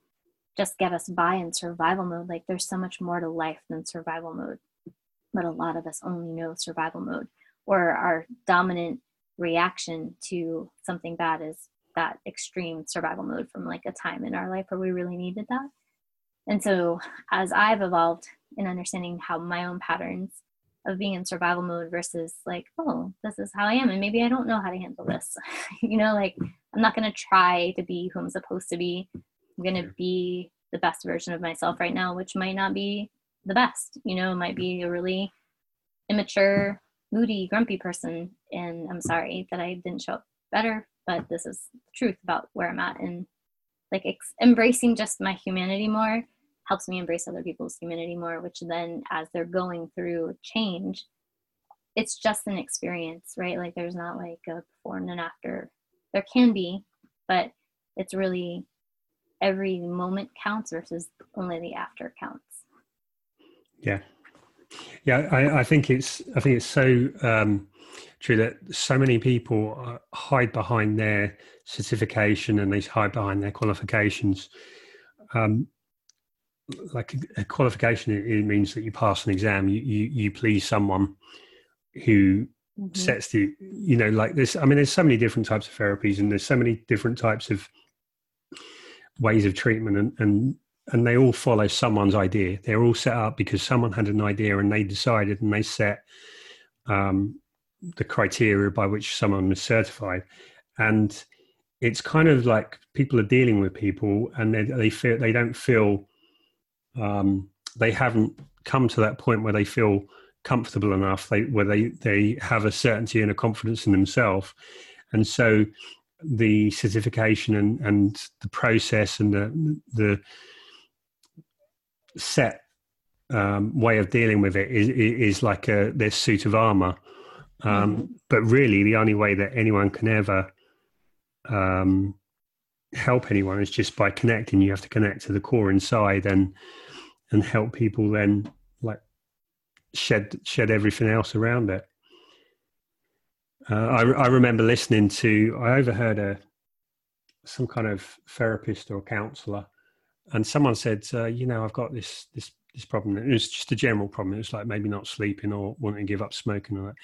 just get us by in survival mode. Like there's so much more to life than survival mode. But a lot of us only know survival mode or our dominant reaction to something bad is that extreme survival mode from like a time in our life where we really needed that. And so as I've evolved in understanding how my own patterns of being in survival mode versus like, oh, this is how I am, and maybe I don't know how to handle this. <laughs> you know, like I'm not gonna try to be who I'm supposed to be. I'm going to be the best version of myself right now, which might not be the best. You know, it might be a really immature, moody, grumpy person. And I'm sorry that I didn't show up better, but this is the truth about where I'm at. And like ex- embracing just my humanity more helps me embrace other people's humanity more, which then as they're going through change, it's just an experience, right? Like there's not like a before and an after. There can be, but it's really every moment counts versus only the after counts. Yeah, yeah. I, I think it's I think it's so um, true that so many people uh, hide behind their certification and they hide behind their qualifications. Um, like a qualification, it, means that you pass an exam. You you, you please someone who mm-hmm. sets the you know like this. I mean, there's so many different types of therapies, and there's so many different types of ways of treatment and, and and they all follow someone's idea. They're all set up because someone had an idea and they decided and they set um, the criteria by which someone was certified. And it's kind of like people are dealing with people and they, they feel they don't feel um, they haven't come to that point where they feel comfortable enough they, where they, they have a certainty and a confidence in themselves and so the certification and, and the process and the the set um, way of dealing with it is, is like a this suit of armor. Um, mm-hmm. But really, the only way that anyone can ever um, help anyone is just by connecting. You have to connect to the core inside and and help people then like shed shed everything else around it. Uh, I, I remember listening to, I overheard a some kind of therapist or counselor, and someone said, uh, "You know, I've got this this this problem. It was just a general problem. It was like maybe not sleeping or wanting to give up smoking. Or that.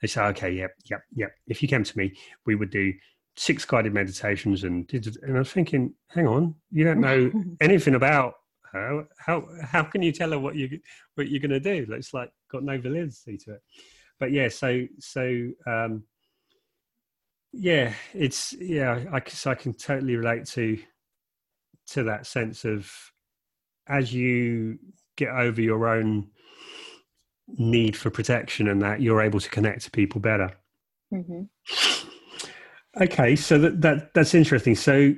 They said, "Okay, yep, yep, yep. If you came to me, we would do six guided meditations." And and I was thinking, "Hang on, you don't know <laughs> anything about her. How how can you tell her what you what you're going to do? It's like got no validity to it." but yeah, so so um, yeah, it's yeah, I I can totally relate to to that sense of as you get over your own need for protection and that you're able to connect to people better. Mm-hmm. Okay, so that, that that's interesting. So,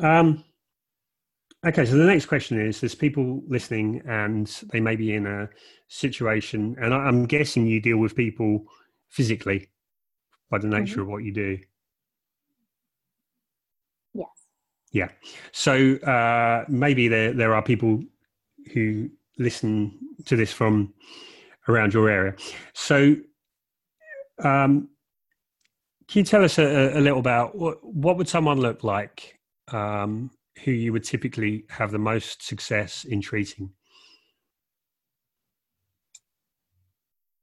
um, Okay, so the next question is: There's people listening, and they may be in a situation, and I'm guessing you deal with people physically by the nature mm-hmm. of what you do. Yes. Yeah. So uh, maybe there there are people who listen to this from around your area. So, um, can you tell us a, a little about what what would someone look like um, who you would typically have the most success in treating?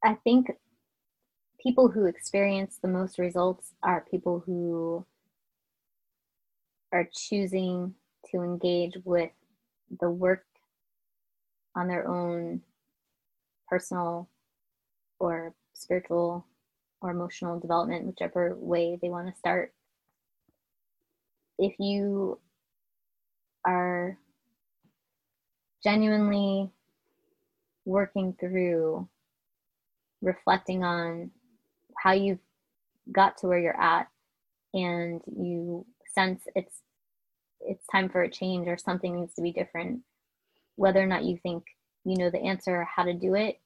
I think people who experience the most results are people who are choosing to engage with the work on their own personal or spiritual or emotional development, whichever way they want to start. If you are genuinely working through reflecting on how you've got to where you're at and you sense it's it's time for a change or something needs to be different. Whether or not you think you know the answer or how to do it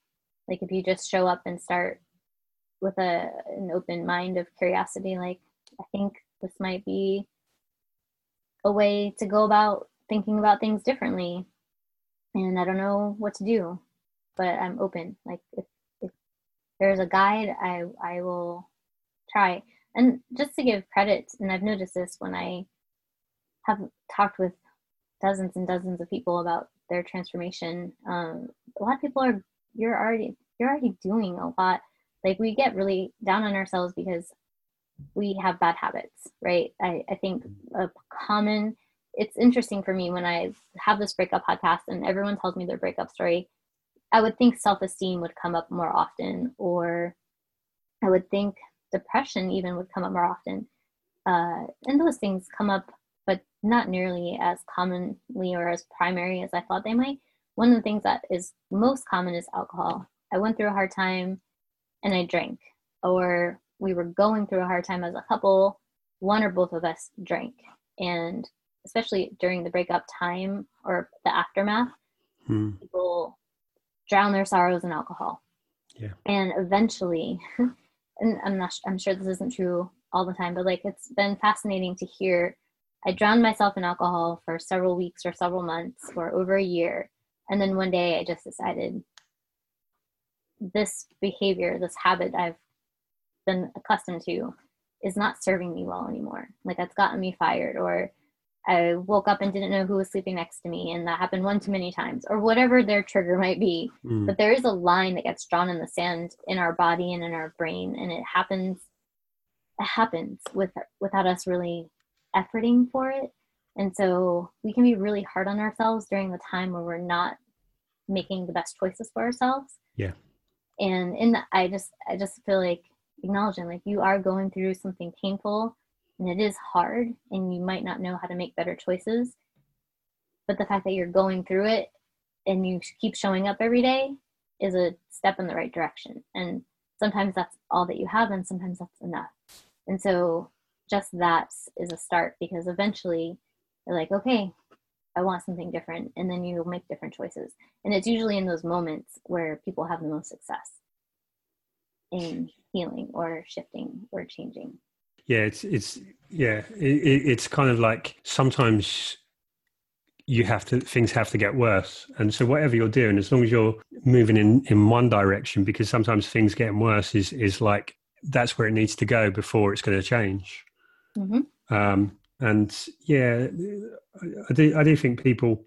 like if you just show up and start with a an open mind of curiosity like i think this might be a way to go about thinking about things differently. And i don't know what to do but i'm open. Like if, if there's a guide i i will try and just to give credit and i've noticed this when i have talked with dozens and dozens of people about their transformation um, a lot of people are you're already you're already doing a lot. Like we get really down on ourselves because we have bad habits right? I, I think a common it's interesting for me when i have this breakup podcast and everyone tells me their breakup story i would think self-esteem would come up more often or i would think depression even would come up more often uh, and those things come up but not nearly as commonly or as primary as i thought they might one of the things that is most common is alcohol I went through a hard time and I drank, or we were going through a hard time as a couple, one or both of us drank. And especially during the breakup time or the aftermath, hmm. people drown their sorrows in alcohol. Yeah. And eventually, <laughs> and I'm not, I'm sure this isn't true all the time, but like it's been fascinating to hear. I drowned myself in alcohol for several weeks or several months or over a year. And then one day I just decided this behavior, this habit I've been accustomed to is not serving me well anymore. Like that's gotten me fired or I woke up and didn't know who was sleeping next to me and that happened one too many times or whatever their trigger might be. Mm. But there is a line that gets drawn in the sand in our body and in our brain and it happens it happens with without us really efforting for it. And so we can be really hard on ourselves during the time where we're not making the best choices for ourselves. Yeah and in that i just i just feel like acknowledging like you are going through something painful and it is hard and you might not know how to make better choices but the fact that you're going through it and you keep showing up every day is a step in the right direction and sometimes that's all that you have and sometimes that's enough and so just that is a start because eventually you're like okay I want something different. And then you make different choices. And it's usually in those moments where people have the most success in healing or shifting or changing. Yeah, it's, it's, yeah, it, it's kind of like sometimes you have to, things have to get worse. And so whatever you're doing, as long as you're moving in, in one direction, because sometimes things getting worse is, is like, that's where it needs to go before it's going to change. Mm-hmm. Um, and yeah, I do, I do think people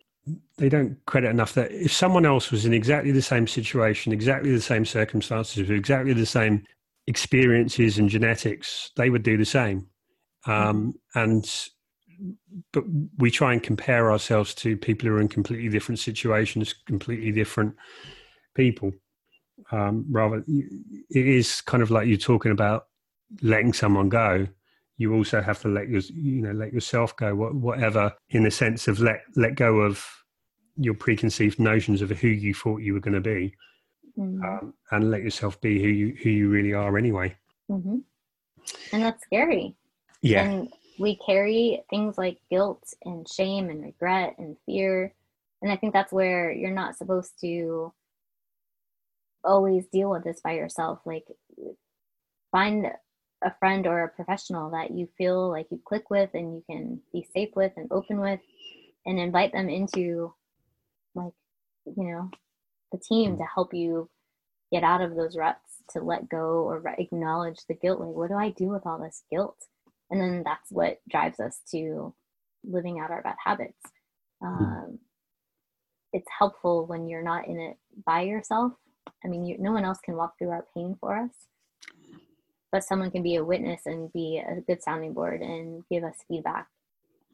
they don't credit enough that if someone else was in exactly the same situation, exactly the same circumstances, with exactly the same experiences and genetics, they would do the same. Um, and but we try and compare ourselves to people who are in completely different situations, completely different people. Um, rather, it is kind of like you're talking about letting someone go you also have to let your you know let yourself go whatever in the sense of let let go of your preconceived notions of who you thought you were going to be mm-hmm. um, and let yourself be who you who you really are anyway mm-hmm. and that's scary yeah and we carry things like guilt and shame and regret and fear. And I think that's where you're not supposed to always deal with this by yourself. Like, find a friend or a professional that you feel like you click with and you can be safe with and open with and invite them into like you know the team to help you get out of those ruts to let go or acknowledge the guilt like what do i do with all this guilt and then that's what drives us to living out our bad habits hmm. um, it's helpful when you're not in it by yourself i mean you, no one else can walk through our pain for us but someone can be a witness and be a good sounding board and give us feedback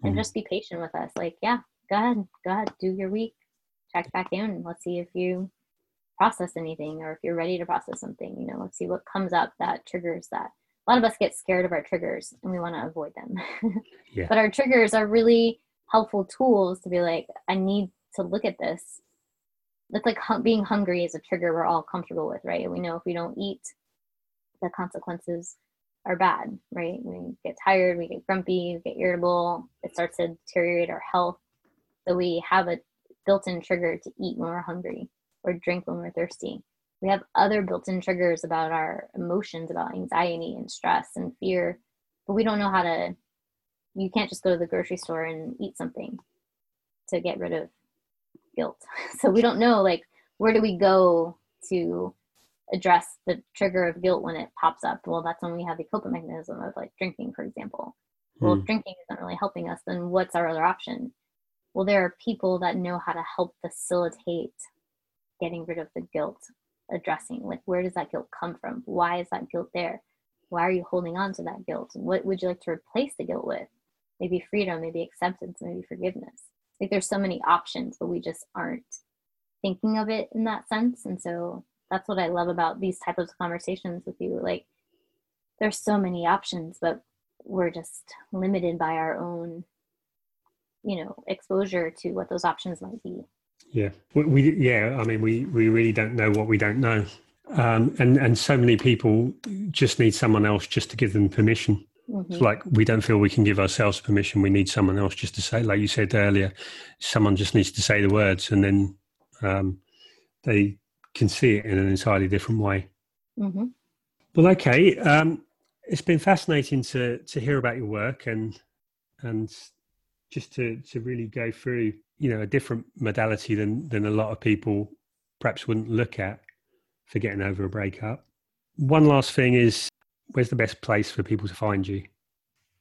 and mm-hmm. just be patient with us like yeah go ahead go ahead do your week check back in let's see if you process anything or if you're ready to process something you know let's see what comes up that triggers that a lot of us get scared of our triggers and we want to avoid them <laughs> yeah. but our triggers are really helpful tools to be like i need to look at this it's like being hungry is a trigger we're all comfortable with right we know if we don't eat the consequences are bad, right? We get tired, we get grumpy, we get irritable, it starts to deteriorate our health. So we have a built in trigger to eat when we're hungry or drink when we're thirsty. We have other built in triggers about our emotions, about anxiety and stress and fear, but we don't know how to. You can't just go to the grocery store and eat something to get rid of guilt. <laughs> So we don't know, like, where do we go to address the trigger of guilt when it pops up. Well, that's when we have the coping mechanism of like drinking, for example. Well, if hmm. drinking isn't really helping us, then what's our other option? Well, there are people that know how to help facilitate getting rid of the guilt, addressing like where does that guilt come from? Why is that guilt there? Why are you holding on to that guilt? What would you like to replace the guilt with? Maybe freedom, maybe acceptance, maybe forgiveness. Like there's so many options, but we just aren't thinking of it in that sense. And so that's what I love about these types of conversations with you. Like there's so many options, but we're just limited by our own, you know, exposure to what those options might be. Yeah, we, we yeah. I mean, we we really don't know what we don't know, um, and and so many people just need someone else just to give them permission. Mm-hmm. It's like we don't feel we can give ourselves permission. We need someone else just to say, like you said earlier, someone just needs to say the words, and then um, they can see it in an entirely different way. Mm-hmm. Well, okay. Um, it's been fascinating to to hear about your work and and just to to really go through you know a different modality than than a lot of people perhaps wouldn't look at for getting over a breakup. One last thing is where's the best place for people to find you?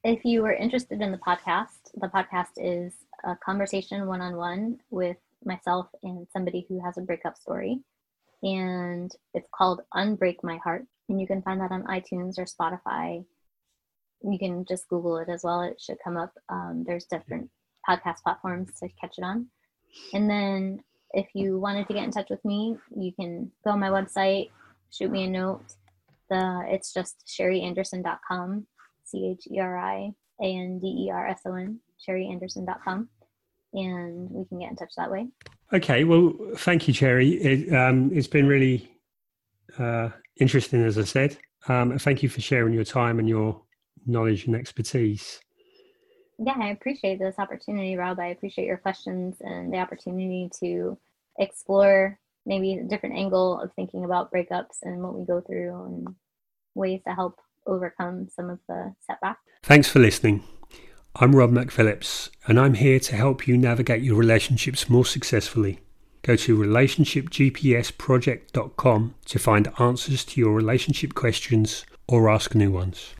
If you are interested in the podcast, the podcast is a conversation one on one with myself and somebody who has a breakup story and it's called Unbreak My Heart. And you can find that on iTunes or Spotify. You can just Google it as well. It should come up. Um, there's different podcast platforms to catch it on. And then if you wanted to get in touch with me, you can go on my website, shoot me a note. The it's just cherianderson.com, C H E R I A N D E R S O N, cherianderson.com, and we can get in touch that way. Okay, well, thank you, Cheri. It, um, it's been really uh, interesting, as I said. Um, thank you for sharing your time and your knowledge and expertise. Yeah, I appreciate this opportunity, Rob. I appreciate your questions and the opportunity to explore maybe a different angle of thinking about breakups and what we go through and ways to help overcome some of the setbacks. Thanks for listening. I'm Rob McPhillips, and I'm here to help you navigate your relationships more successfully. Go to relationshipgpsproject.com to find answers to your relationship questions or ask new ones.